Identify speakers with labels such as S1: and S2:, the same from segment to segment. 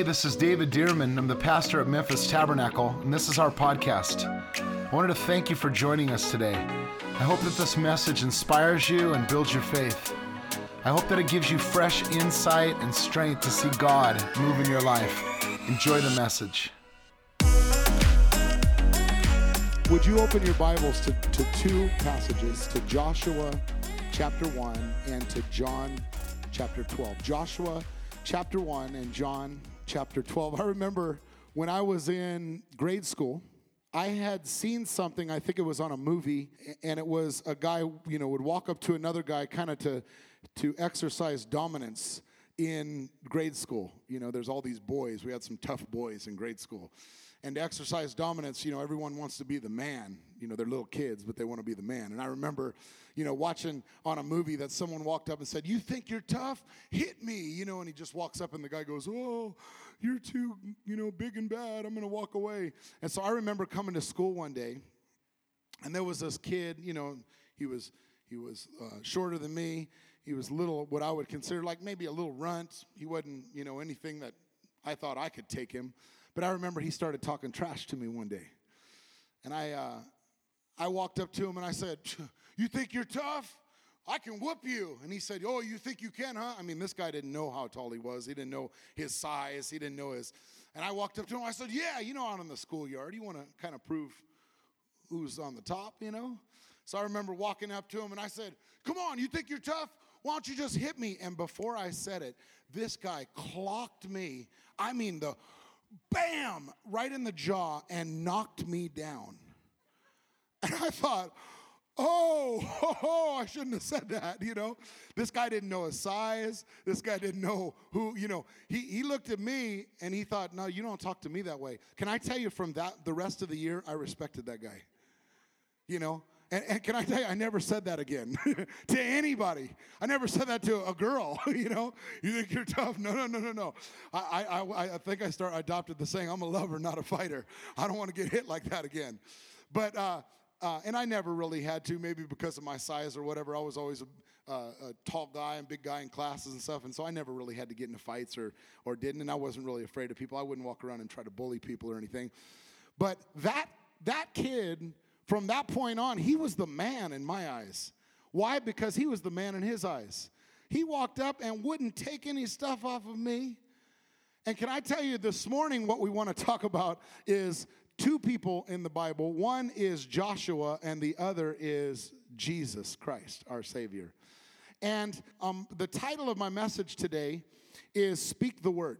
S1: Hey, this is David Dearman. I'm the pastor at Memphis Tabernacle, and this is our podcast. I wanted to thank you for joining us today. I hope that this message inspires you and builds your faith. I hope that it gives you fresh insight and strength to see God move in your life. Enjoy the message.
S2: Would you open your Bibles to, to two passages, to Joshua chapter 1 and to John chapter 12? Joshua chapter 1 and John chapter 12. I remember when I was in grade school, I had seen something, I think it was on a movie, and it was a guy, you know, would walk up to another guy kind of to, to exercise dominance in grade school. You know, there's all these boys. We had some tough boys in grade school and to exercise dominance, you know, everyone wants to be the man. You know, they're little kids, but they want to be the man. And I remember, you know, watching on a movie that someone walked up and said, You think you're tough? Hit me, you know, and he just walks up and the guy goes, Oh, you're too, you know, big and bad. I'm going to walk away. And so I remember coming to school one day, and there was this kid, you know, he was. He was uh, shorter than me. He was little, what I would consider like maybe a little runt. He wasn't, you know, anything that I thought I could take him. But I remember he started talking trash to me one day. And I, uh, I walked up to him and I said, You think you're tough? I can whoop you. And he said, Oh, you think you can, huh? I mean, this guy didn't know how tall he was. He didn't know his size. He didn't know his. And I walked up to him. I said, Yeah, you know, out in the schoolyard, you want to kind of prove who's on the top, you know? So I remember walking up to him and I said, Come on, you think you're tough? Why don't you just hit me? And before I said it, this guy clocked me. I mean, the bam, right in the jaw and knocked me down. And I thought, oh, oh, I shouldn't have said that, you know. This guy didn't know his size. This guy didn't know who, you know. He, he looked at me and he thought, no, you don't talk to me that way. Can I tell you from that, the rest of the year, I respected that guy. You know, and, and, can I tell you, I never said that again to anybody. I never said that to a girl. you know, you think you're tough? No, no, no, no, no. I, I, I think I start I adopted the saying, "I'm a lover, not a fighter." I don't want to get hit like that again. But uh, uh, and I never really had to, maybe because of my size or whatever. I was always a, uh, a, tall guy and big guy in classes and stuff, and so I never really had to get into fights or or didn't. And I wasn't really afraid of people. I wouldn't walk around and try to bully people or anything. But that that kid from that point on, he was the man in my eyes. Why? Because he was the man in his eyes. He walked up and wouldn't take any stuff off of me. And can I tell you this morning, what we want to talk about is two people in the Bible. One is Joshua, and the other is Jesus Christ, our Savior. And um, the title of my message today is Speak the Word.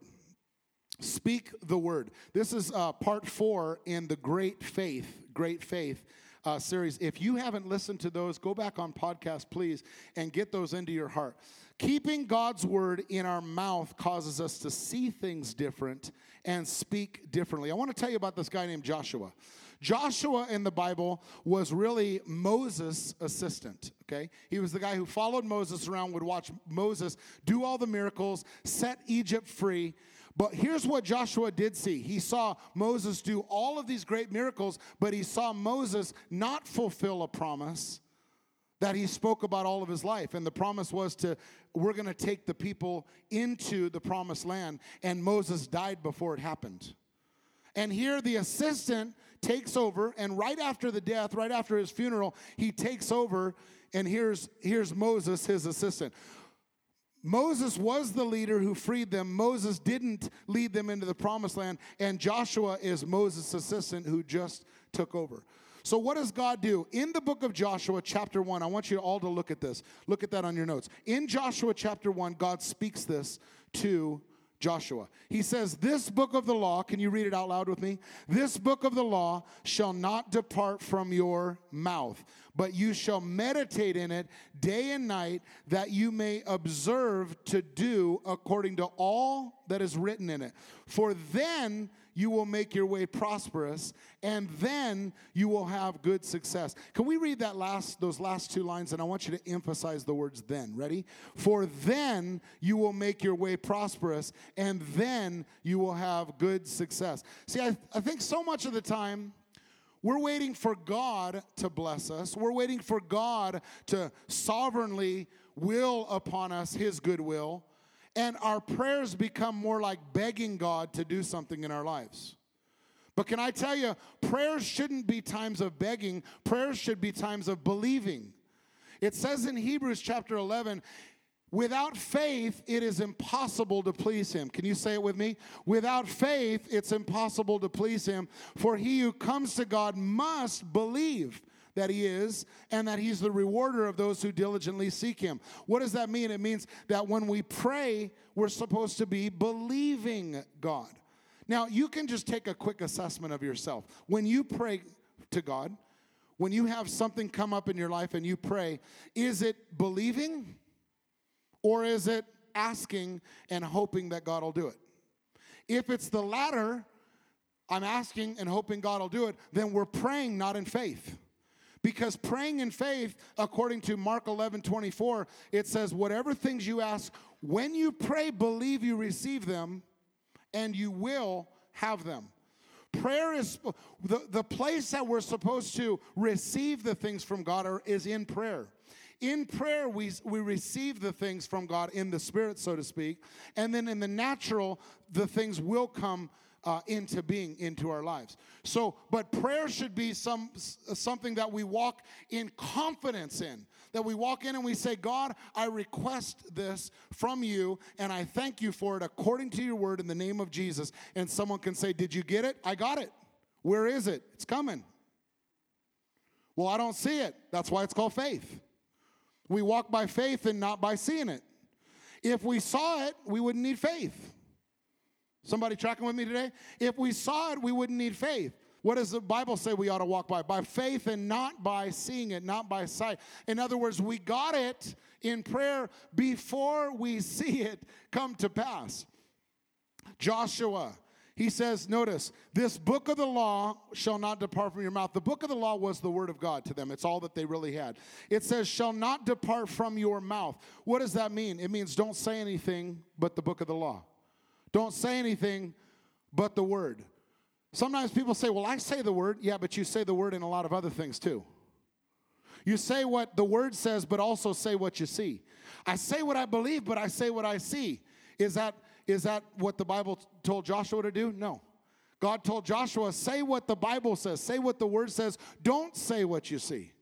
S2: Speak the Word. This is uh, part four in the Great Faith, Great Faith uh, series. If you haven't listened to those, go back on podcast, please, and get those into your heart. Keeping God's word in our mouth causes us to see things different and speak differently. I want to tell you about this guy named Joshua. Joshua in the Bible was really Moses' assistant, okay? He was the guy who followed Moses around, would watch Moses do all the miracles, set Egypt free, but here's what Joshua did see he saw Moses do all of these great miracles, but he saw Moses not fulfill a promise that he spoke about all of his life. And the promise was to, we're going to take the people into the promised land. And Moses died before it happened. And here the assistant takes over, and right after the death, right after his funeral, he takes over, and here's, here's Moses, his assistant. Moses was the leader who freed them. Moses didn't lead them into the promised land, and Joshua is Moses' assistant who just took over. So, what does God do? In the book of Joshua, chapter 1, I want you all to look at this. Look at that on your notes. In Joshua, chapter 1, God speaks this to Joshua. He says, This book of the law, can you read it out loud with me? This book of the law shall not depart from your mouth, but you shall meditate in it day and night, that you may observe to do according to all that is written in it. For then you will make your way prosperous, and then you will have good success. Can we read that last those last two lines and I want you to emphasize the words then. Ready? For then you will make your way prosperous, and then you will have good success. See, I, I think so much of the time we're waiting for God to bless us. We're waiting for God to sovereignly will upon us his goodwill. And our prayers become more like begging God to do something in our lives. But can I tell you, prayers shouldn't be times of begging, prayers should be times of believing. It says in Hebrews chapter 11, Without faith, it is impossible to please him. Can you say it with me? Without faith, it's impossible to please him. For he who comes to God must believe that he is and that he's the rewarder of those who diligently seek him. What does that mean? It means that when we pray, we're supposed to be believing God. Now, you can just take a quick assessment of yourself. When you pray to God, when you have something come up in your life and you pray, is it believing? Or is it asking and hoping that God will do it? If it's the latter, I'm asking and hoping God will do it, then we're praying not in faith. Because praying in faith, according to Mark 11 24, it says, Whatever things you ask, when you pray, believe you receive them, and you will have them. Prayer is the, the place that we're supposed to receive the things from God are, is in prayer. In prayer, we, we receive the things from God in the spirit, so to speak. And then in the natural, the things will come uh, into being into our lives. So, but prayer should be some something that we walk in confidence in. That we walk in and we say, God, I request this from you, and I thank you for it according to your word in the name of Jesus. And someone can say, Did you get it? I got it. Where is it? It's coming. Well, I don't see it. That's why it's called faith. We walk by faith and not by seeing it. If we saw it, we wouldn't need faith. Somebody tracking with me today? If we saw it, we wouldn't need faith. What does the Bible say we ought to walk by? By faith and not by seeing it, not by sight. In other words, we got it in prayer before we see it come to pass. Joshua he says, notice, this book of the law shall not depart from your mouth. The book of the law was the word of God to them. It's all that they really had. It says, shall not depart from your mouth. What does that mean? It means don't say anything but the book of the law. Don't say anything but the word. Sometimes people say, well, I say the word. Yeah, but you say the word in a lot of other things too. You say what the word says, but also say what you see. I say what I believe, but I say what I see. Is that is that what the Bible told Joshua to do? No. God told Joshua, say what the Bible says, say what the word says, don't say what you see.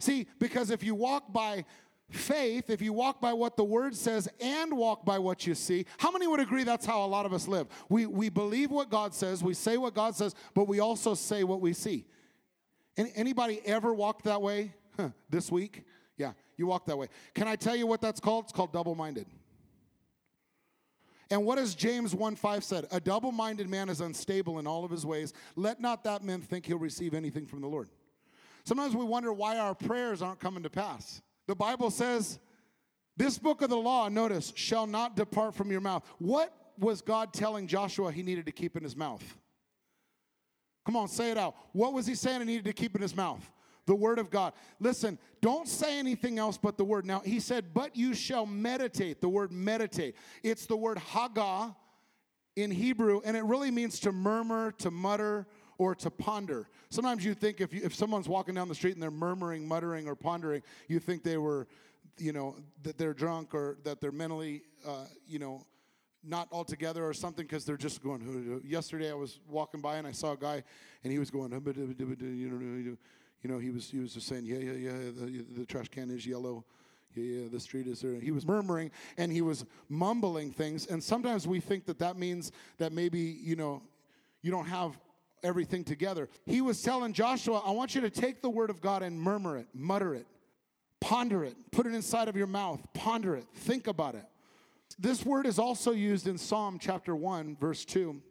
S2: See, because if you walk by faith, if you walk by what the word says and walk by what you see, how many would agree that's how a lot of us live? We, we believe what God says, we say what God says, but we also say what we see. Any, anybody ever walked that way huh, this week? Yeah, you walk that way. Can I tell you what that's called? It's called double minded. And what does James 1 5 said? A double minded man is unstable in all of his ways. Let not that man think he'll receive anything from the Lord. Sometimes we wonder why our prayers aren't coming to pass. The Bible says, This book of the law, notice, shall not depart from your mouth. What was God telling Joshua he needed to keep in his mouth? Come on, say it out. What was he saying he needed to keep in his mouth? The word of God. Listen, don't say anything else but the word. Now, he said, but you shall meditate. The word meditate. It's the word haggah in Hebrew, and it really means to murmur, to mutter, or to ponder. Sometimes you think if, you, if someone's walking down the street and they're murmuring, muttering, or pondering, you think they were, you know, that they're drunk or that they're mentally, uh, you know, not all together or something because they're just going. Yesterday I was walking by and I saw a guy and he was going, you know, he was he was just saying, yeah, yeah, yeah, the, the trash can is yellow. Yeah, yeah, the street is there. He was murmuring and he was mumbling things. And sometimes we think that that means that maybe, you know, you don't have everything together. He was telling Joshua, I want you to take the word of God and murmur it, mutter it, ponder it, put it inside of your mouth, ponder it, think about it. This word is also used in Psalm chapter 1, verse 2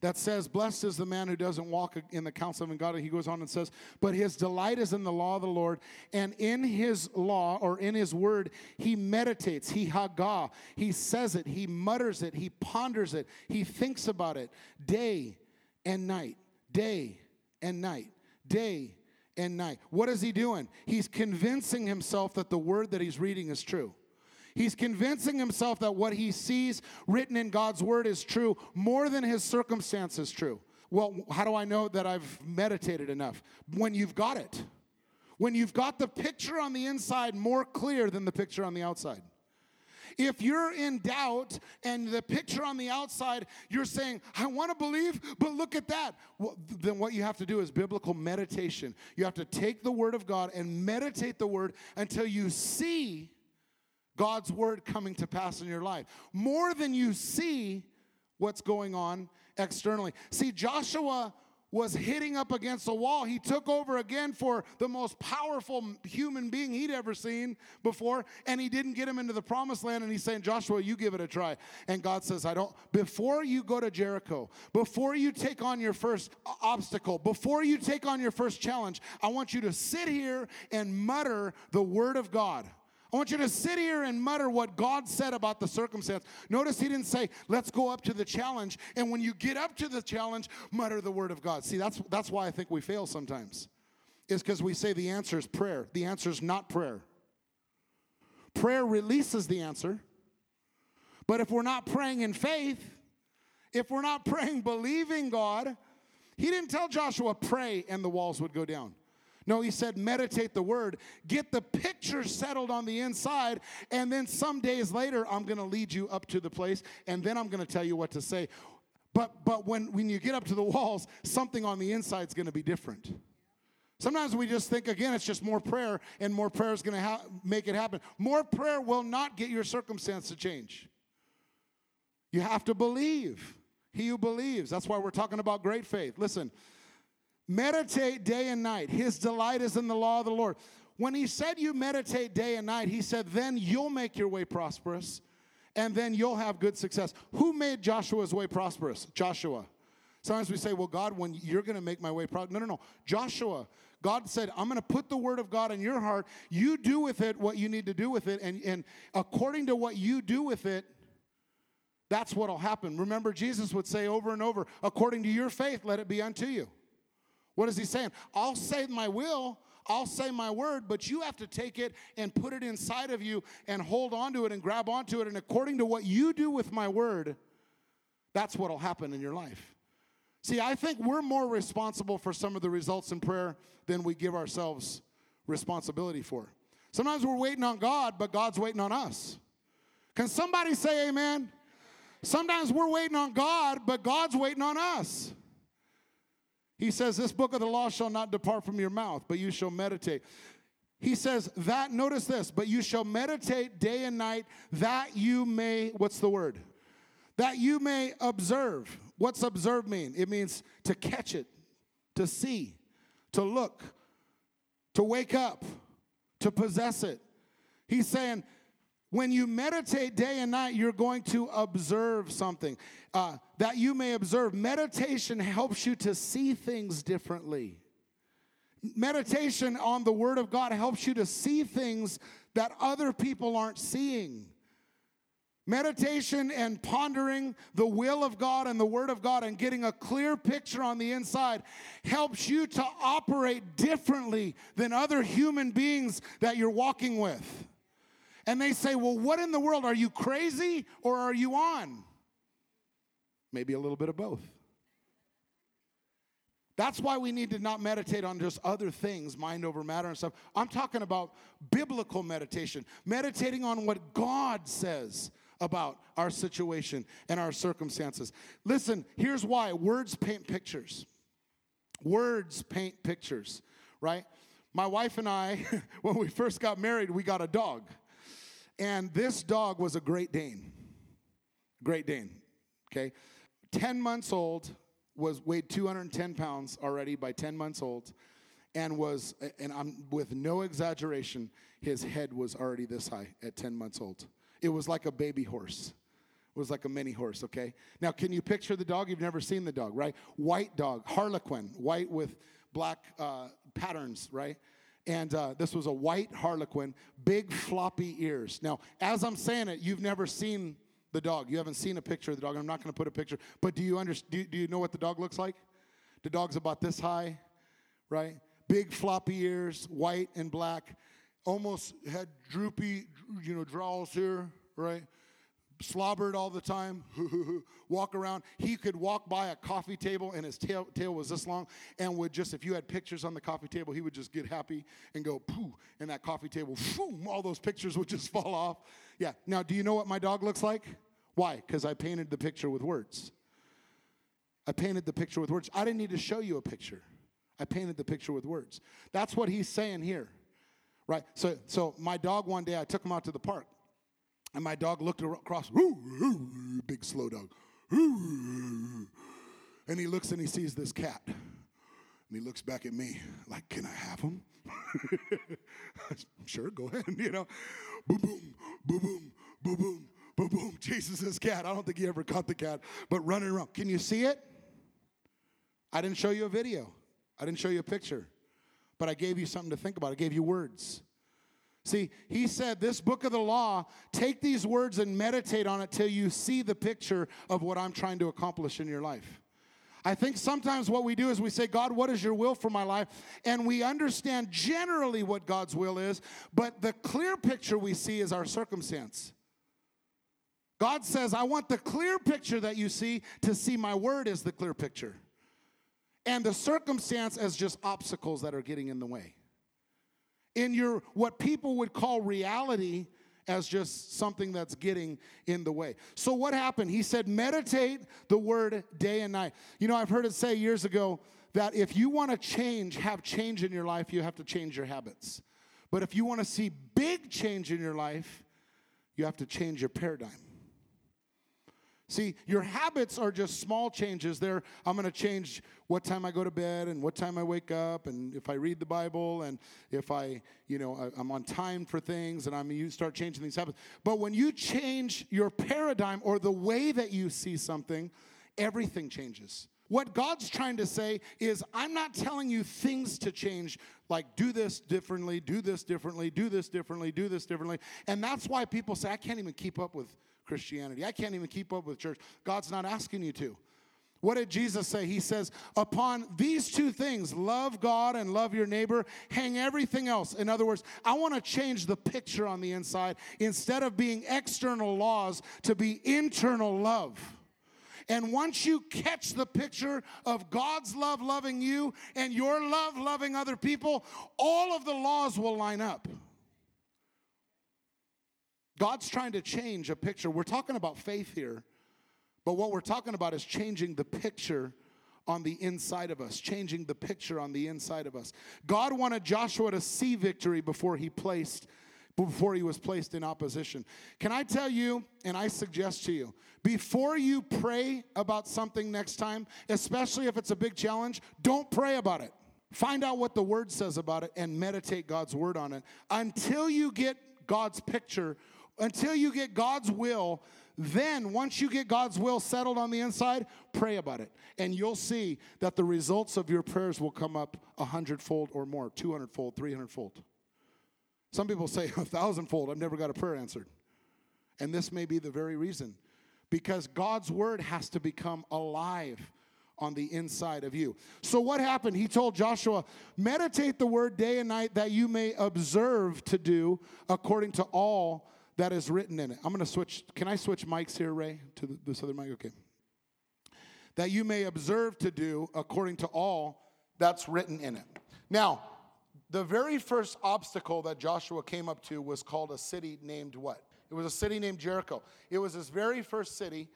S2: that says, Blessed is the man who doesn't walk in the counsel of ungodly. He goes on and says, But his delight is in the law of the Lord, and in his law or in his word, he meditates, he haggah, he says it, he mutters it, he ponders it, he thinks about it day and night, day and night, day and night. What is he doing? He's convincing himself that the word that he's reading is true. He's convincing himself that what he sees written in God's word is true more than his circumstance is true. Well, how do I know that I've meditated enough? When you've got it. When you've got the picture on the inside more clear than the picture on the outside. If you're in doubt and the picture on the outside, you're saying, I want to believe, but look at that. Well, then what you have to do is biblical meditation. You have to take the word of God and meditate the word until you see God's word coming to pass in your life. More than you see what's going on externally. See, Joshua was hitting up against a wall. He took over again for the most powerful human being he'd ever seen before, and he didn't get him into the promised land. And he's saying, Joshua, you give it a try. And God says, I don't, before you go to Jericho, before you take on your first obstacle, before you take on your first challenge, I want you to sit here and mutter the word of God. I want you to sit here and mutter what God said about the circumstance. Notice he didn't say, let's go up to the challenge. And when you get up to the challenge, mutter the word of God. See, that's, that's why I think we fail sometimes, is because we say the answer is prayer. The answer is not prayer. Prayer releases the answer. But if we're not praying in faith, if we're not praying believing God, he didn't tell Joshua, pray and the walls would go down. No, he said, meditate the word, get the picture settled on the inside, and then some days later, I'm going to lead you up to the place, and then I'm going to tell you what to say. But, but when, when you get up to the walls, something on the inside is going to be different. Sometimes we just think, again, it's just more prayer, and more prayer is going to ha- make it happen. More prayer will not get your circumstance to change. You have to believe. He who believes. That's why we're talking about great faith. Listen, Meditate day and night. His delight is in the law of the Lord. When he said you meditate day and night, he said, then you'll make your way prosperous and then you'll have good success. Who made Joshua's way prosperous? Joshua. Sometimes we say, well, God, when you're going to make my way prosperous. No, no, no. Joshua. God said, I'm going to put the word of God in your heart. You do with it what you need to do with it. And, and according to what you do with it, that's what will happen. Remember, Jesus would say over and over, according to your faith, let it be unto you. What is he saying? I'll say my will, I'll say my word, but you have to take it and put it inside of you and hold on to it and grab onto it. And according to what you do with my word, that's what will happen in your life. See, I think we're more responsible for some of the results in prayer than we give ourselves responsibility for. Sometimes we're waiting on God, but God's waiting on us. Can somebody say amen? Sometimes we're waiting on God, but God's waiting on us. He says, This book of the law shall not depart from your mouth, but you shall meditate. He says that, notice this, but you shall meditate day and night that you may, what's the word? That you may observe. What's observe mean? It means to catch it, to see, to look, to wake up, to possess it. He's saying, when you meditate day and night, you're going to observe something. Uh, that you may observe. Meditation helps you to see things differently. Meditation on the Word of God helps you to see things that other people aren't seeing. Meditation and pondering the will of God and the Word of God and getting a clear picture on the inside helps you to operate differently than other human beings that you're walking with and they say, Well, what in the world? Are you crazy or are you on? Maybe a little bit of both. That's why we need to not meditate on just other things, mind over matter and stuff. I'm talking about biblical meditation, meditating on what God says about our situation and our circumstances. Listen, here's why words paint pictures. Words paint pictures, right? My wife and I, when we first got married, we got a dog. And this dog was a Great Dane. Great Dane, okay? 10 months old, was weighed 210 pounds already by 10 months old, and was, and I'm with no exaggeration, his head was already this high at 10 months old. It was like a baby horse. It was like a mini horse, okay? Now, can you picture the dog? You've never seen the dog, right? White dog, harlequin, white with black uh, patterns, right? And uh, this was a white harlequin, big floppy ears. Now, as I'm saying it, you've never seen the dog. You haven't seen a picture of the dog. I'm not going to put a picture, but do you understand? Do, do you know what the dog looks like? The dog's about this high, right? Big floppy ears, white and black. Almost had droopy, you know, draws here, right? Slobbered all the time, walk around. He could walk by a coffee table and his tail, tail was this long and would just, if you had pictures on the coffee table, he would just get happy and go poo, and that coffee table, boom, all those pictures would just fall off. Yeah. Now, do you know what my dog looks like? Why? Because I painted the picture with words. I painted the picture with words. I didn't need to show you a picture. I painted the picture with words. That's what he's saying here. Right? So so my dog one day I took him out to the park. And my dog looked across, big slow dog. And he looks and he sees this cat. And he looks back at me like, Can I have him? sure, go ahead. You know, boom, boom, boom, boom, boom, boom, boom, boom. Chases this cat. I don't think he ever caught the cat, but running around. Can you see it? I didn't show you a video, I didn't show you a picture, but I gave you something to think about. I gave you words. See, he said, This book of the law, take these words and meditate on it till you see the picture of what I'm trying to accomplish in your life. I think sometimes what we do is we say, God, what is your will for my life? And we understand generally what God's will is, but the clear picture we see is our circumstance. God says, I want the clear picture that you see to see my word is the clear picture. And the circumstance as just obstacles that are getting in the way in your what people would call reality as just something that's getting in the way. So what happened? He said meditate the word day and night. You know, I've heard it say years ago that if you want to change, have change in your life, you have to change your habits. But if you want to see big change in your life, you have to change your paradigm. See, your habits are just small changes. There, I'm going to change what time I go to bed and what time I wake up, and if I read the Bible, and if I, you know, I'm on time for things, and I'm you start changing these habits. But when you change your paradigm or the way that you see something, everything changes. What God's trying to say is, I'm not telling you things to change, like do this differently, do this differently, do this differently, do this differently. And that's why people say, I can't even keep up with Christianity. I can't even keep up with church. God's not asking you to. What did Jesus say? He says, Upon these two things, love God and love your neighbor, hang everything else. In other words, I want to change the picture on the inside. Instead of being external laws, to be internal love. And once you catch the picture of God's love loving you and your love loving other people, all of the laws will line up. God's trying to change a picture. We're talking about faith here, but what we're talking about is changing the picture on the inside of us, changing the picture on the inside of us. God wanted Joshua to see victory before he placed before he was placed in opposition. Can I tell you and I suggest to you, before you pray about something next time, especially if it's a big challenge, don't pray about it. Find out what the word says about it and meditate God's word on it until you get God's picture until you get God's will, then once you get God's will settled on the inside, pray about it. And you'll see that the results of your prayers will come up a hundredfold or more, 200 fold, 300 fold. Some people say a thousandfold. I've never got a prayer answered. And this may be the very reason. Because God's word has to become alive on the inside of you. So, what happened? He told Joshua, Meditate the word day and night that you may observe to do according to all that is written in it. I'm going to switch. Can I switch mics here, Ray, to this other mic? Okay. That you may observe to do according to all that's written in it. Now, the very first obstacle that Joshua came up to was called a city named what? It was a city named Jericho. It was his very first city.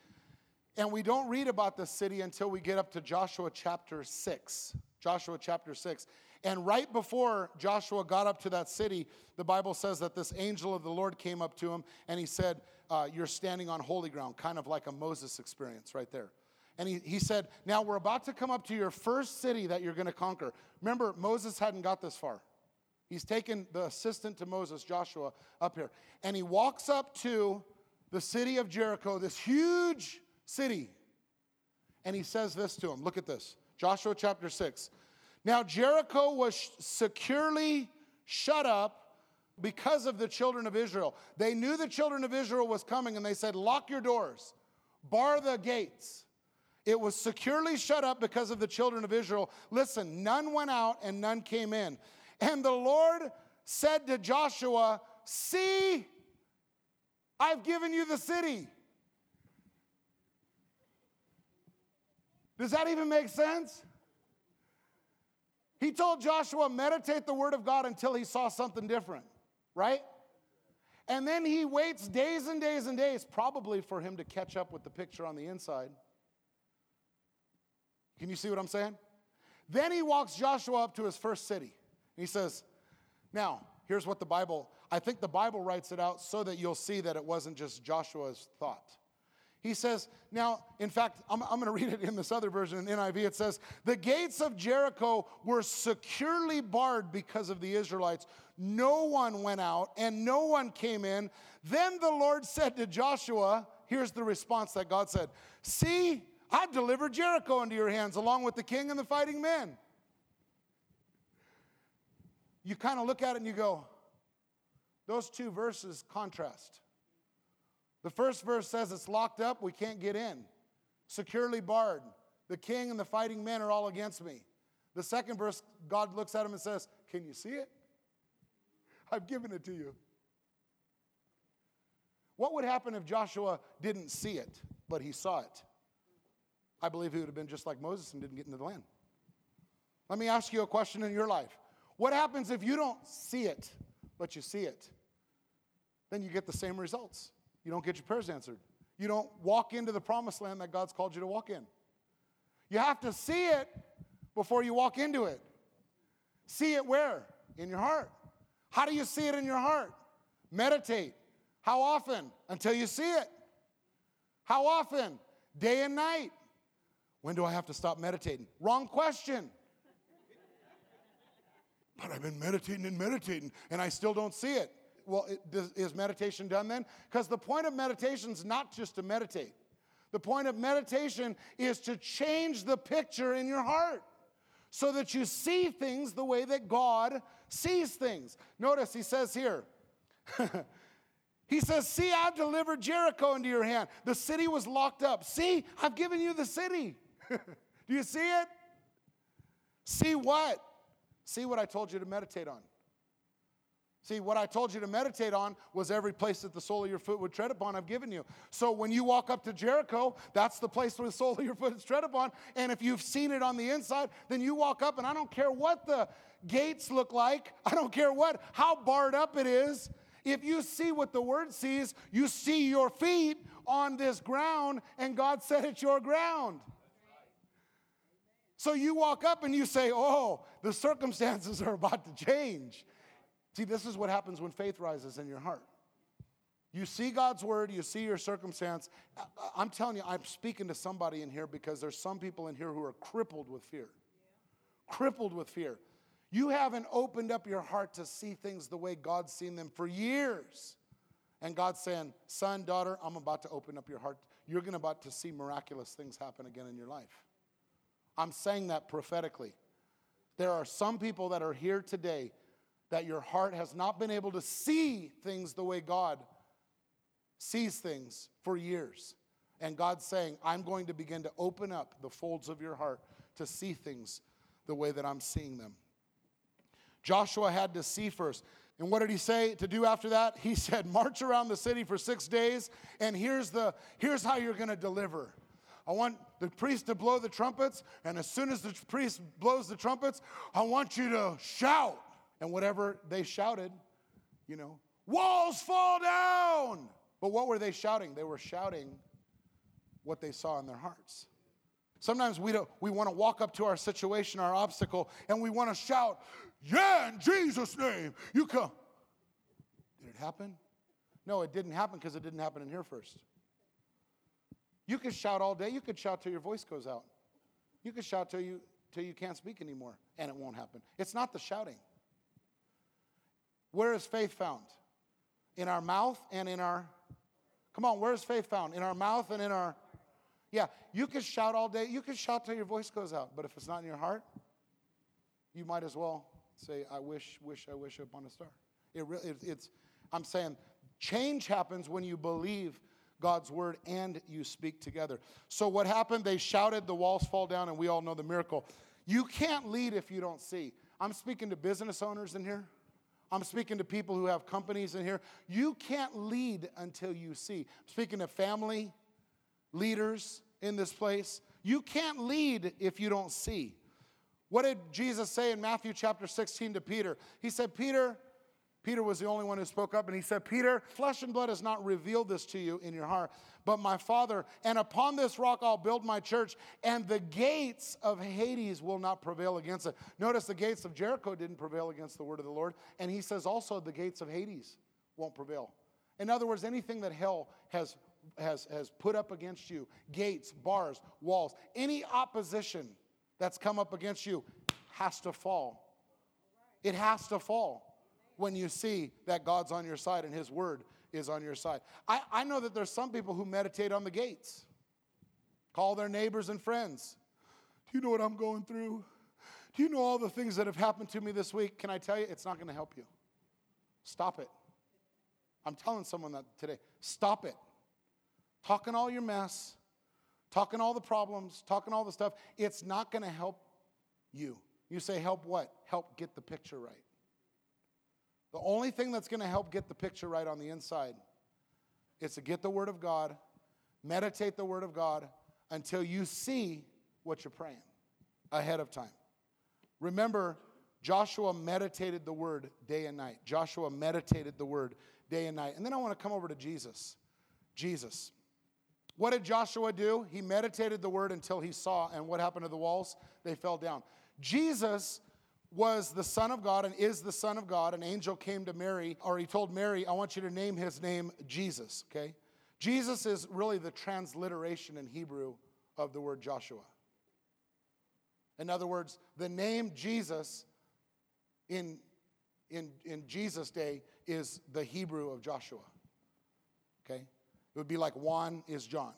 S2: And we don't read about the city until we get up to Joshua chapter 6. Joshua chapter 6. And right before Joshua got up to that city, the Bible says that this angel of the Lord came up to him and he said, uh, You're standing on holy ground, kind of like a Moses experience right there. And he, he said, Now we're about to come up to your first city that you're going to conquer. Remember, Moses hadn't got this far. He's taken the assistant to Moses, Joshua, up here. And he walks up to the city of Jericho, this huge city. And he says this to him. Look at this Joshua chapter 6. Now, Jericho was securely shut up because of the children of Israel. They knew the children of Israel was coming and they said, Lock your doors, bar the gates. It was securely shut up because of the children of Israel. Listen, none went out and none came in. And the Lord said to Joshua, See, I've given you the city. Does that even make sense? He told Joshua, meditate the word of God until he saw something different, right? And then he waits days and days and days, probably for him to catch up with the picture on the inside. Can you see what I'm saying? Then he walks Joshua up to his first city. And He says, Now, here's what the Bible, I think the Bible writes it out so that you'll see that it wasn't just Joshua's thought. He says, now, in fact, I'm, I'm going to read it in this other version in NIV. It says, The gates of Jericho were securely barred because of the Israelites. No one went out and no one came in. Then the Lord said to Joshua, Here's the response that God said See, I've delivered Jericho into your hands along with the king and the fighting men. You kind of look at it and you go, Those two verses contrast. The first verse says it's locked up, we can't get in, securely barred. The king and the fighting men are all against me. The second verse, God looks at him and says, Can you see it? I've given it to you. What would happen if Joshua didn't see it, but he saw it? I believe he would have been just like Moses and didn't get into the land. Let me ask you a question in your life. What happens if you don't see it, but you see it? Then you get the same results. You don't get your prayers answered. You don't walk into the promised land that God's called you to walk in. You have to see it before you walk into it. See it where? In your heart. How do you see it in your heart? Meditate. How often? Until you see it. How often? Day and night. When do I have to stop meditating? Wrong question. but I've been meditating and meditating and I still don't see it well, is meditation done then? Because the point of meditation is not just to meditate. The point of meditation is to change the picture in your heart so that you see things the way that God sees things. Notice he says here, he says, See, I've delivered Jericho into your hand. The city was locked up. See, I've given you the city. Do you see it? See what? See what I told you to meditate on. See, what I told you to meditate on was every place that the sole of your foot would tread upon, I've given you. So when you walk up to Jericho, that's the place where the sole of your foot is tread upon. And if you've seen it on the inside, then you walk up, and I don't care what the gates look like, I don't care what, how barred up it is. If you see what the word sees, you see your feet on this ground, and God said it's your ground. So you walk up and you say, Oh, the circumstances are about to change. See, this is what happens when faith rises in your heart. You see God's word, you see your circumstance. I'm telling you, I'm speaking to somebody in here because there's some people in here who are crippled with fear. Yeah. Crippled with fear. You haven't opened up your heart to see things the way God's seen them for years. And God's saying, son, daughter, I'm about to open up your heart. You're going to about to see miraculous things happen again in your life. I'm saying that prophetically. There are some people that are here today that your heart has not been able to see things the way God sees things for years. And God's saying, I'm going to begin to open up the folds of your heart to see things the way that I'm seeing them. Joshua had to see first. And what did he say to do after that? He said, March around the city for six days, and here's, the, here's how you're going to deliver. I want the priest to blow the trumpets, and as soon as the priest blows the trumpets, I want you to shout. And whatever they shouted, you know, walls fall down. But what were they shouting? They were shouting what they saw in their hearts. Sometimes we, don't, we want to walk up to our situation, our obstacle, and we want to shout, Yeah, in Jesus' name, you come. Did it happen? No, it didn't happen because it didn't happen in here first. You could shout all day. You could shout till your voice goes out. You could shout till you, till you can't speak anymore, and it won't happen. It's not the shouting. Where is faith found? In our mouth and in our. Come on, where is faith found? In our mouth and in our. Yeah, you can shout all day. You can shout till your voice goes out. But if it's not in your heart, you might as well say, I wish, wish, I wish upon a star. It really, it, it's, I'm saying change happens when you believe God's word and you speak together. So what happened? They shouted, the walls fall down, and we all know the miracle. You can't lead if you don't see. I'm speaking to business owners in here. I'm speaking to people who have companies in here. You can't lead until you see. I'm speaking to family leaders in this place. You can't lead if you don't see. What did Jesus say in Matthew chapter 16 to Peter? He said, Peter, Peter was the only one who spoke up, and he said, Peter, flesh and blood has not revealed this to you in your heart, but my Father, and upon this rock I'll build my church, and the gates of Hades will not prevail against it. Notice the gates of Jericho didn't prevail against the word of the Lord, and he says also the gates of Hades won't prevail. In other words, anything that hell has, has, has put up against you, gates, bars, walls, any opposition that's come up against you has to fall. It has to fall when you see that God's on your side and His Word is on your side. I, I know that there's some people who meditate on the gates, call their neighbors and friends. Do you know what I'm going through? Do you know all the things that have happened to me this week? Can I tell you, it's not going to help you. Stop it. I'm telling someone that today. Stop it. Talking all your mess, talking all the problems, talking all the stuff, it's not going to help you. You say, help what? Help get the picture right. The only thing that's going to help get the picture right on the inside is to get the Word of God, meditate the Word of God until you see what you're praying ahead of time. Remember, Joshua meditated the Word day and night. Joshua meditated the Word day and night. And then I want to come over to Jesus. Jesus. What did Joshua do? He meditated the Word until he saw, and what happened to the walls? They fell down. Jesus was the Son of God and is the Son of God. An angel came to Mary, or he told Mary, I want you to name his name Jesus, okay? Jesus is really the transliteration in Hebrew of the word Joshua. In other words, the name Jesus in, in, in Jesus' day is the Hebrew of Joshua. Okay? It would be like Juan is John.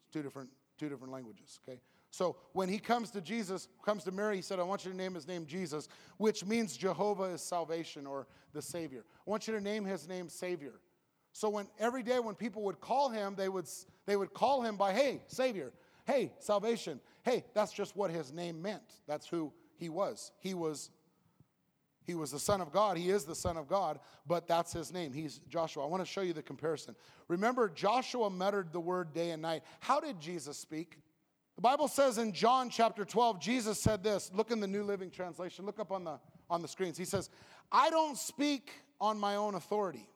S2: It's two different, two different languages. Okay? So when he comes to Jesus, comes to Mary, he said, I want you to name his name Jesus, which means Jehovah is salvation or the Savior. I want you to name his name Savior. So when every day when people would call him, they would, they would call him by, hey, Savior, hey, salvation. Hey, that's just what his name meant. That's who he was. He was he was the son of God. He is the son of God, but that's his name. He's Joshua. I want to show you the comparison. Remember, Joshua muttered the word day and night. How did Jesus speak? The Bible says in John chapter 12, Jesus said this. Look in the New Living Translation. Look up on the, on the screens. He says, I don't speak on my own authority,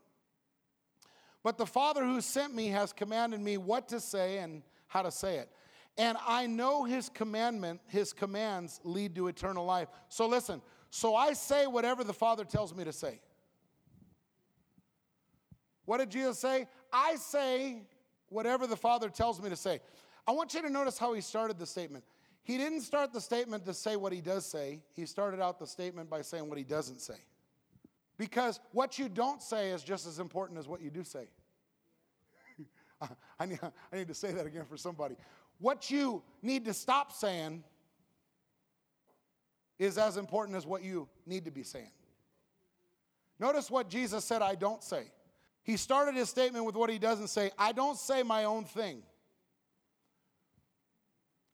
S2: but the Father who sent me has commanded me what to say and how to say it. And I know his commandment, his commands lead to eternal life. So listen, so I say whatever the Father tells me to say. What did Jesus say? I say whatever the Father tells me to say. I want you to notice how he started the statement. He didn't start the statement to say what he does say, he started out the statement by saying what he doesn't say. Because what you don't say is just as important as what you do say. I, need, I need to say that again for somebody. What you need to stop saying is as important as what you need to be saying. Notice what Jesus said, I don't say. He started his statement with what he doesn't say. I don't say my own thing.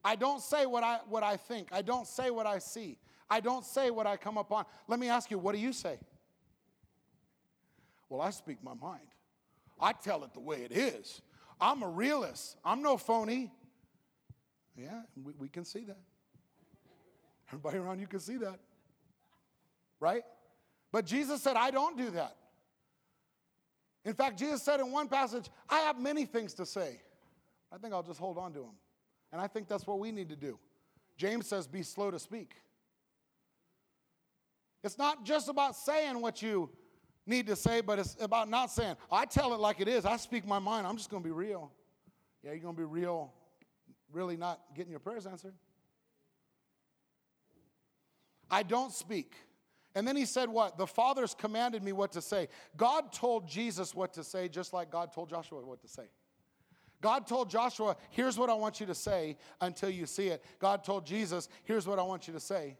S2: I don't say what I, what I think. I don't say what I see. I don't say what I come upon. Let me ask you, what do you say? Well, I speak my mind. I tell it the way it is. I'm a realist. I'm no phony. Yeah, we, we can see that. Everybody around you can see that. Right? But Jesus said, I don't do that. In fact, Jesus said in one passage, I have many things to say. I think I'll just hold on to them. And I think that's what we need to do. James says, be slow to speak. It's not just about saying what you need to say, but it's about not saying, oh, I tell it like it is. I speak my mind. I'm just going to be real. Yeah, you're going to be real, really not getting your prayers answered. I don't speak. And then he said, What? The Father's commanded me what to say. God told Jesus what to say, just like God told Joshua what to say. God told Joshua, here's what I want you to say until you see it. God told Jesus, here's what I want you to say.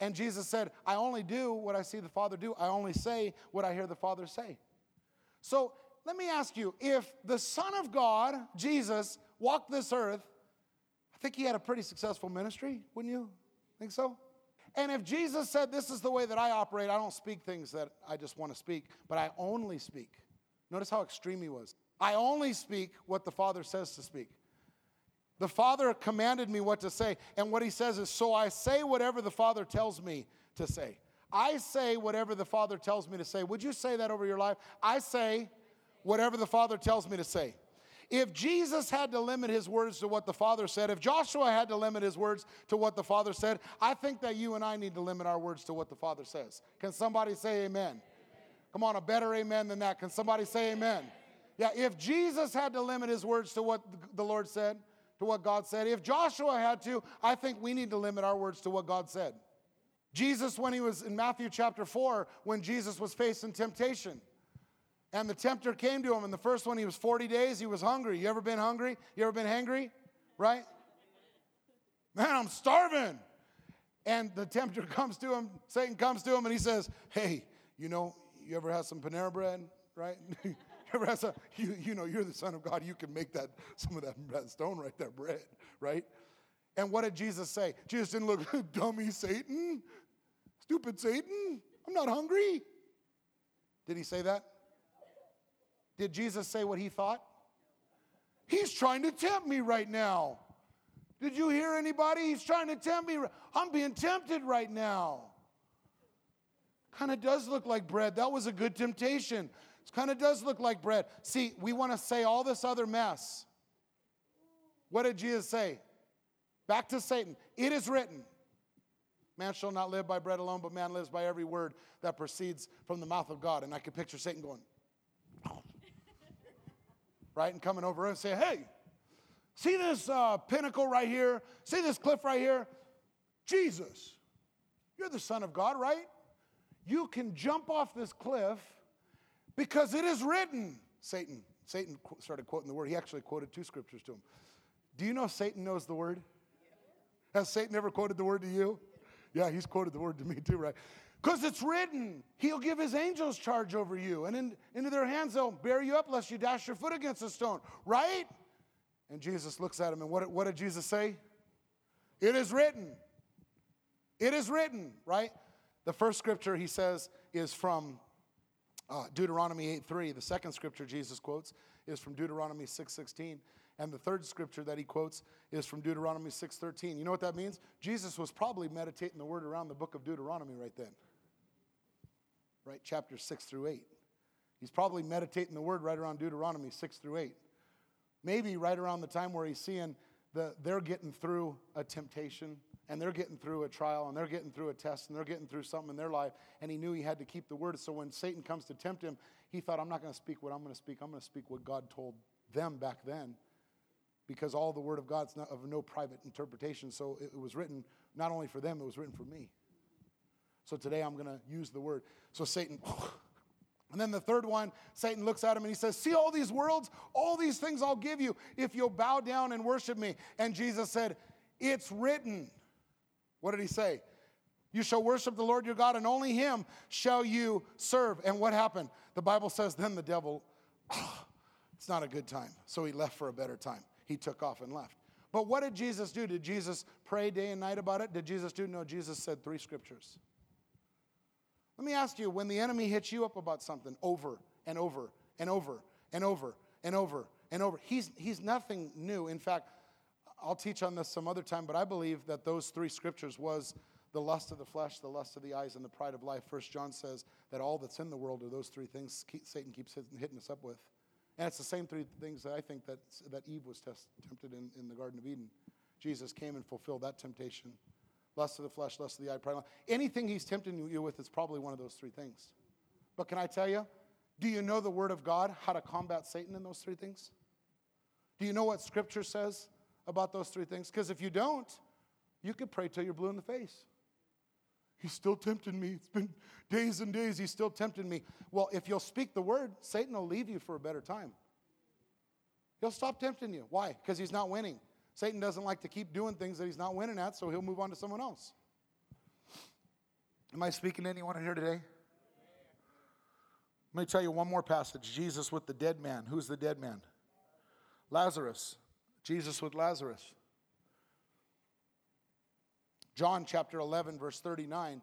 S2: And Jesus said, I only do what I see the Father do. I only say what I hear the Father say. So let me ask you if the Son of God, Jesus, walked this earth, I think he had a pretty successful ministry, wouldn't you think so? And if Jesus said, This is the way that I operate, I don't speak things that I just want to speak, but I only speak. Notice how extreme he was. I only speak what the Father says to speak. The Father commanded me what to say. And what he says is, So I say whatever the Father tells me to say. I say whatever the Father tells me to say. Would you say that over your life? I say whatever the Father tells me to say. If Jesus had to limit his words to what the Father said, if Joshua had to limit his words to what the Father said, I think that you and I need to limit our words to what the Father says. Can somebody say amen? amen. Come on, a better amen than that. Can somebody say amen? Yeah, if Jesus had to limit his words to what the Lord said, to what God said, if Joshua had to, I think we need to limit our words to what God said. Jesus, when he was in Matthew chapter 4, when Jesus was facing temptation, and the tempter came to him, and the first one, he was 40 days, he was hungry. You ever been hungry? You ever been hangry? Right? Man, I'm starving. And the tempter comes to him, Satan comes to him, and he says, Hey, you know, you ever had some Panera bread, right? you you know, you're the Son of God, you can make that some of that, that stone right there bread, right? And what did Jesus say? Jesus didn't look, dummy Satan, stupid Satan, I'm not hungry. Did he say that? Did Jesus say what he thought? He's trying to tempt me right now. Did you hear anybody? He's trying to tempt me. I'm being tempted right now. Kind of does look like bread. That was a good temptation. It kind of does look like bread. See, we want to say all this other mess. What did Jesus say? Back to Satan. It is written. Man shall not live by bread alone, but man lives by every word that proceeds from the mouth of God. And I could picture Satan going, right? And coming over and say, hey, see this uh, pinnacle right here? See this cliff right here? Jesus, you're the Son of God, right? You can jump off this cliff because it is written. Satan, Satan started quoting the word. He actually quoted two scriptures to him. Do you know Satan knows the word? Has Satan ever quoted the word to you? Yeah, he's quoted the word to me too, right? Because it's written, He'll give His angels charge over you, and in, into their hands they'll bear you up lest you dash your foot against a stone, right? And Jesus looks at him, and what, what did Jesus say? It is written. It is written, right? The first scripture he says is from uh, Deuteronomy 8 3. The second scripture Jesus quotes is from Deuteronomy 6 16. And the third scripture that he quotes is from Deuteronomy 6:13. You know what that means? Jesus was probably meditating the word around the book of Deuteronomy right then right? Chapter 6 through 8. He's probably meditating the word right around Deuteronomy 6 through 8. Maybe right around the time where he's seeing the, they're getting through a temptation and they're getting through a trial and they're getting through a test and they're getting through something in their life and he knew he had to keep the word. So when Satan comes to tempt him, he thought, I'm not going to speak what I'm going to speak. I'm going to speak what God told them back then because all the word of God's not of no private interpretation. So it was written not only for them, it was written for me. So today I'm going to use the word. So Satan, and then the third one, Satan looks at him and he says, See all these worlds, all these things I'll give you if you'll bow down and worship me. And Jesus said, It's written. What did he say? You shall worship the Lord your God, and only him shall you serve. And what happened? The Bible says, Then the devil, oh, it's not a good time. So he left for a better time. He took off and left. But what did Jesus do? Did Jesus pray day and night about it? Did Jesus do? No, Jesus said three scriptures. Let me ask you when the enemy hits you up about something over and over and over and over and over and over, he's, he's nothing new. In fact, I'll teach on this some other time, but I believe that those three scriptures was the lust of the flesh, the lust of the eyes, and the pride of life. First John says that all that's in the world are those three things Satan keeps hitting us up with. And it's the same three things that I think that, that Eve was test, tempted in, in the Garden of Eden. Jesus came and fulfilled that temptation lust of the flesh, lust of the eye, pride. Anything he's tempting you with is probably one of those three things. But can I tell you, do you know the Word of God, how to combat Satan in those three things? Do you know what Scripture says about those three things? Because if you don't, you could pray till you're blue in the face. He's still tempting me. It's been days and days. He's still tempting me. Well, if you'll speak the word, Satan will leave you for a better time. He'll stop tempting you. Why? Because he's not winning. Satan doesn't like to keep doing things that he's not winning at, so he'll move on to someone else. Am I speaking to anyone here today? Let me tell you one more passage Jesus with the dead man. Who's the dead man? Lazarus. Jesus with Lazarus. John chapter 11, verse 39.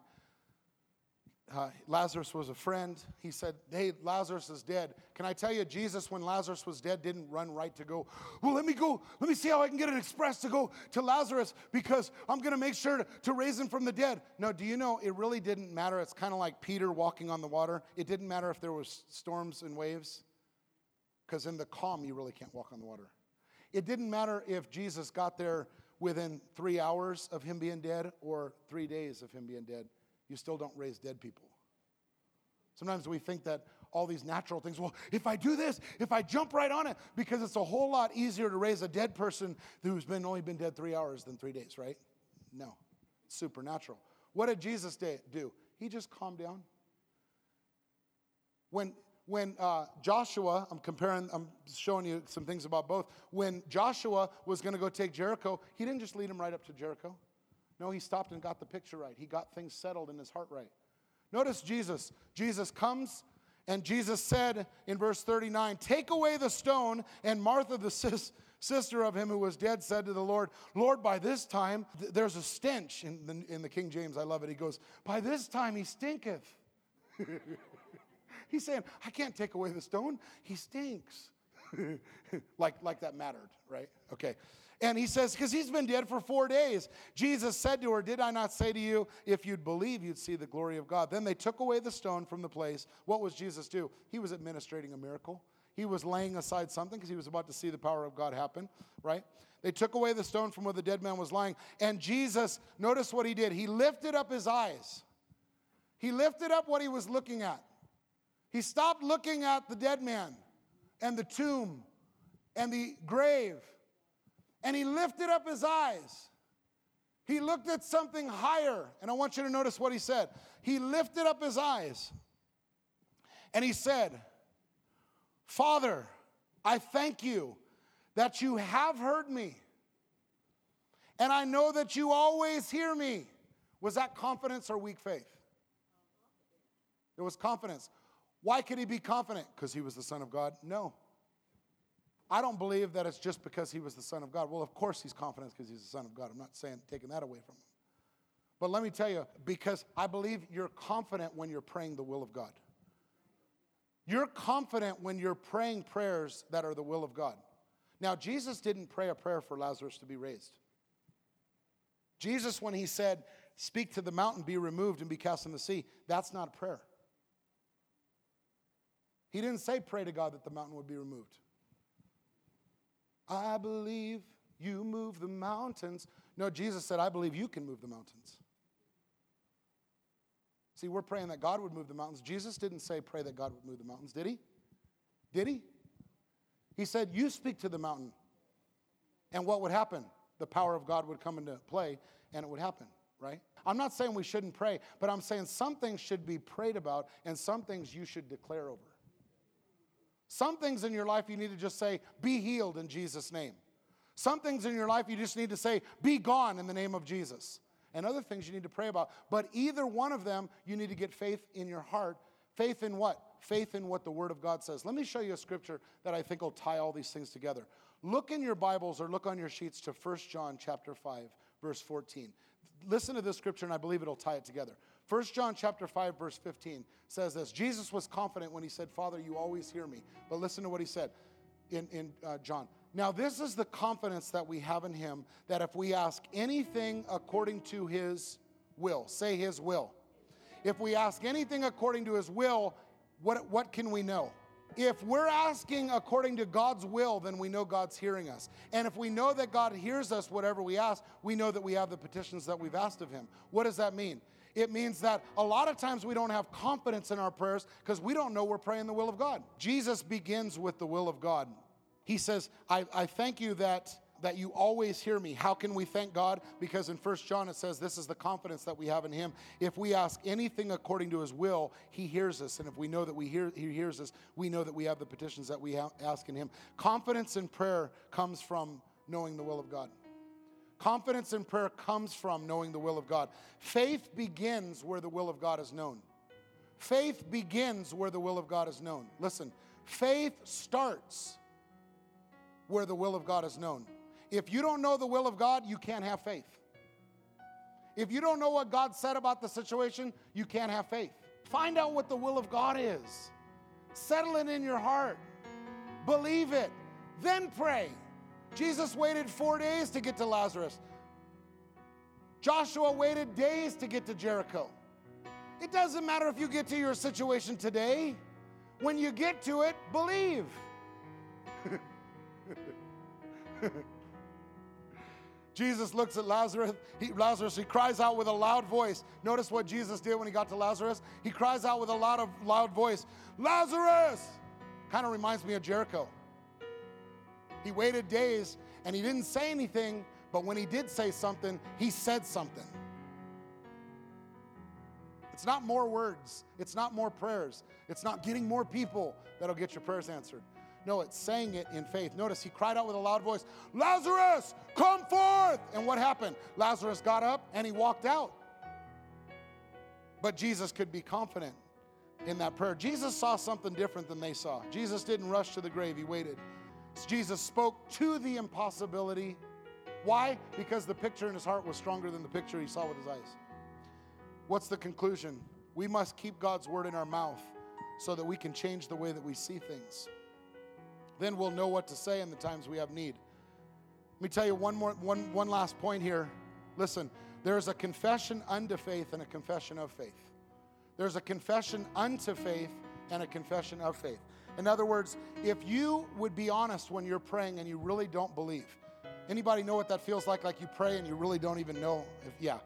S2: Uh, Lazarus was a friend. He said, Hey, Lazarus is dead. Can I tell you, Jesus, when Lazarus was dead, didn't run right to go, Well, let me go, let me see how I can get an express to go to Lazarus because I'm going to make sure to, to raise him from the dead. No, do you know, it really didn't matter. It's kind of like Peter walking on the water. It didn't matter if there was storms and waves because in the calm, you really can't walk on the water. It didn't matter if Jesus got there within three hours of him being dead or three days of him being dead you still don't raise dead people. Sometimes we think that all these natural things, well, if I do this, if I jump right on it, because it's a whole lot easier to raise a dead person who's been only been dead three hours than three days, right? No, it's supernatural. What did Jesus do? He just calmed down. When when uh, Joshua, I'm comparing, I'm showing you some things about both. When Joshua was going to go take Jericho, he didn't just lead him right up to Jericho. No, he stopped and got the picture right. He got things settled in his heart right. Notice Jesus. Jesus comes and Jesus said in verse 39, Take away the stone. And Martha, the sis, sister of him who was dead, said to the Lord, Lord, by this time, th- there's a stench in the, in the King James. I love it. He goes, By this time he stinketh. He's saying, I can't take away the stone. He stinks. like, like that mattered, right? Okay. And he says, because he's been dead for four days. Jesus said to her, Did I not say to you, if you'd believe, you'd see the glory of God? Then they took away the stone from the place. What was Jesus do? He was administrating a miracle. He was laying aside something because he was about to see the power of God happen, right? They took away the stone from where the dead man was lying. And Jesus, notice what he did. He lifted up his eyes. He lifted up what he was looking at. He stopped looking at the dead man and the tomb and the grave and he lifted up his eyes. He looked at something higher. And I want you to notice what he said. He lifted up his eyes and he said, Father, I thank you that you have heard me. And I know that you always hear me. Was that confidence or weak faith? It was confidence. Why could he be confident? Because he was the Son of God? No. I don't believe that it's just because he was the Son of God. Well, of course he's confident because he's the Son of God. I'm not saying taking that away from him. But let me tell you, because I believe you're confident when you're praying the will of God. You're confident when you're praying prayers that are the will of God. Now, Jesus didn't pray a prayer for Lazarus to be raised. Jesus, when he said, Speak to the mountain, be removed, and be cast in the sea, that's not a prayer. He didn't say, Pray to God that the mountain would be removed. I believe you move the mountains. No, Jesus said, I believe you can move the mountains. See, we're praying that God would move the mountains. Jesus didn't say, pray that God would move the mountains, did he? Did he? He said, You speak to the mountain. And what would happen? The power of God would come into play and it would happen, right? I'm not saying we shouldn't pray, but I'm saying some things should be prayed about and some things you should declare over. Some things in your life you need to just say, be healed in Jesus' name. Some things in your life you just need to say, be gone in the name of Jesus. And other things you need to pray about. But either one of them, you need to get faith in your heart. Faith in what? Faith in what the Word of God says. Let me show you a scripture that I think will tie all these things together. Look in your Bibles or look on your sheets to 1 John chapter 5, verse 14. Listen to this scripture, and I believe it'll tie it together. 1 John chapter 5 verse 15 says this. Jesus was confident when he said, "Father, you always hear me." But listen to what he said in in uh, John. Now, this is the confidence that we have in him that if we ask anything according to his will, say his will. If we ask anything according to his will, what, what can we know? If we're asking according to God's will, then we know God's hearing us. And if we know that God hears us, whatever we ask, we know that we have the petitions that we've asked of him. What does that mean? It means that a lot of times we don't have confidence in our prayers because we don't know we're praying the will of God. Jesus begins with the will of God. He says, I, I thank you that that you always hear me. How can we thank God? Because in First John it says this is the confidence that we have in him. If we ask anything according to his will, he hears us. And if we know that we hear he hears us, we know that we have the petitions that we ask in him. Confidence in prayer comes from knowing the will of God. Confidence in prayer comes from knowing the will of God. Faith begins where the will of God is known. Faith begins where the will of God is known. Listen, faith starts where the will of God is known. If you don't know the will of God, you can't have faith. If you don't know what God said about the situation, you can't have faith. Find out what the will of God is. Settle it in your heart. Believe it. Then pray. Jesus waited four days to get to Lazarus. Joshua waited days to get to Jericho. It doesn't matter if you get to your situation today. When you get to it, believe. Jesus looks at Lazarus. He, Lazarus, he cries out with a loud voice. Notice what Jesus did when he got to Lazarus. He cries out with a loud, loud voice, Lazarus! Kind of reminds me of Jericho. He waited days and he didn't say anything, but when he did say something, he said something. It's not more words, it's not more prayers, it's not getting more people that'll get your prayers answered. No, it's saying it in faith. Notice he cried out with a loud voice, Lazarus, come forth! And what happened? Lazarus got up and he walked out. But Jesus could be confident in that prayer. Jesus saw something different than they saw. Jesus didn't rush to the grave, he waited. Jesus spoke to the impossibility. Why? Because the picture in his heart was stronger than the picture he saw with his eyes. What's the conclusion? We must keep God's word in our mouth so that we can change the way that we see things. Then we'll know what to say in the times we have need. Let me tell you one more one one last point here. Listen, there's a confession unto faith and a confession of faith. There's a confession unto faith and a confession of faith. In other words, if you would be honest when you're praying and you really don't believe. Anybody know what that feels like like you pray and you really don't even know if yeah,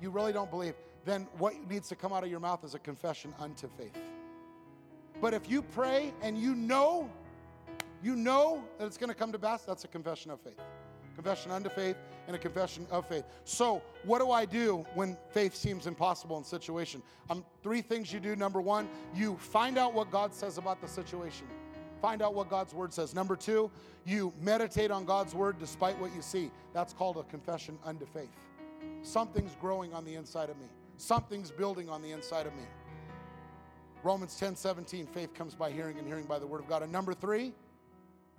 S2: you really don't believe, then what needs to come out of your mouth is a confession unto faith. But if you pray and you know you know that it's going to come to pass, that's a confession of faith. Confession unto faith and a confession of faith. So, what do I do when faith seems impossible in situation? Um, three things you do. Number one, you find out what God says about the situation. Find out what God's word says. Number two, you meditate on God's word despite what you see. That's called a confession unto faith. Something's growing on the inside of me. Something's building on the inside of me. Romans 10 17, faith comes by hearing and hearing by the word of God. And number three,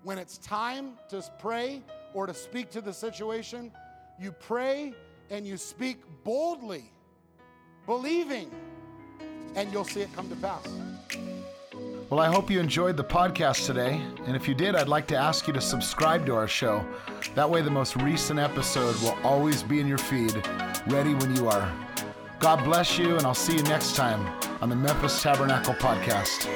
S2: when it's time to pray or to speak to the situation, you pray and you speak boldly, believing, and you'll see it come to pass.
S1: Well, I hope you enjoyed the podcast today. And if you did, I'd like to ask you to subscribe to our show. That way, the most recent episode will always be in your feed, ready when you are. God bless you, and I'll see you next time on the Memphis Tabernacle Podcast.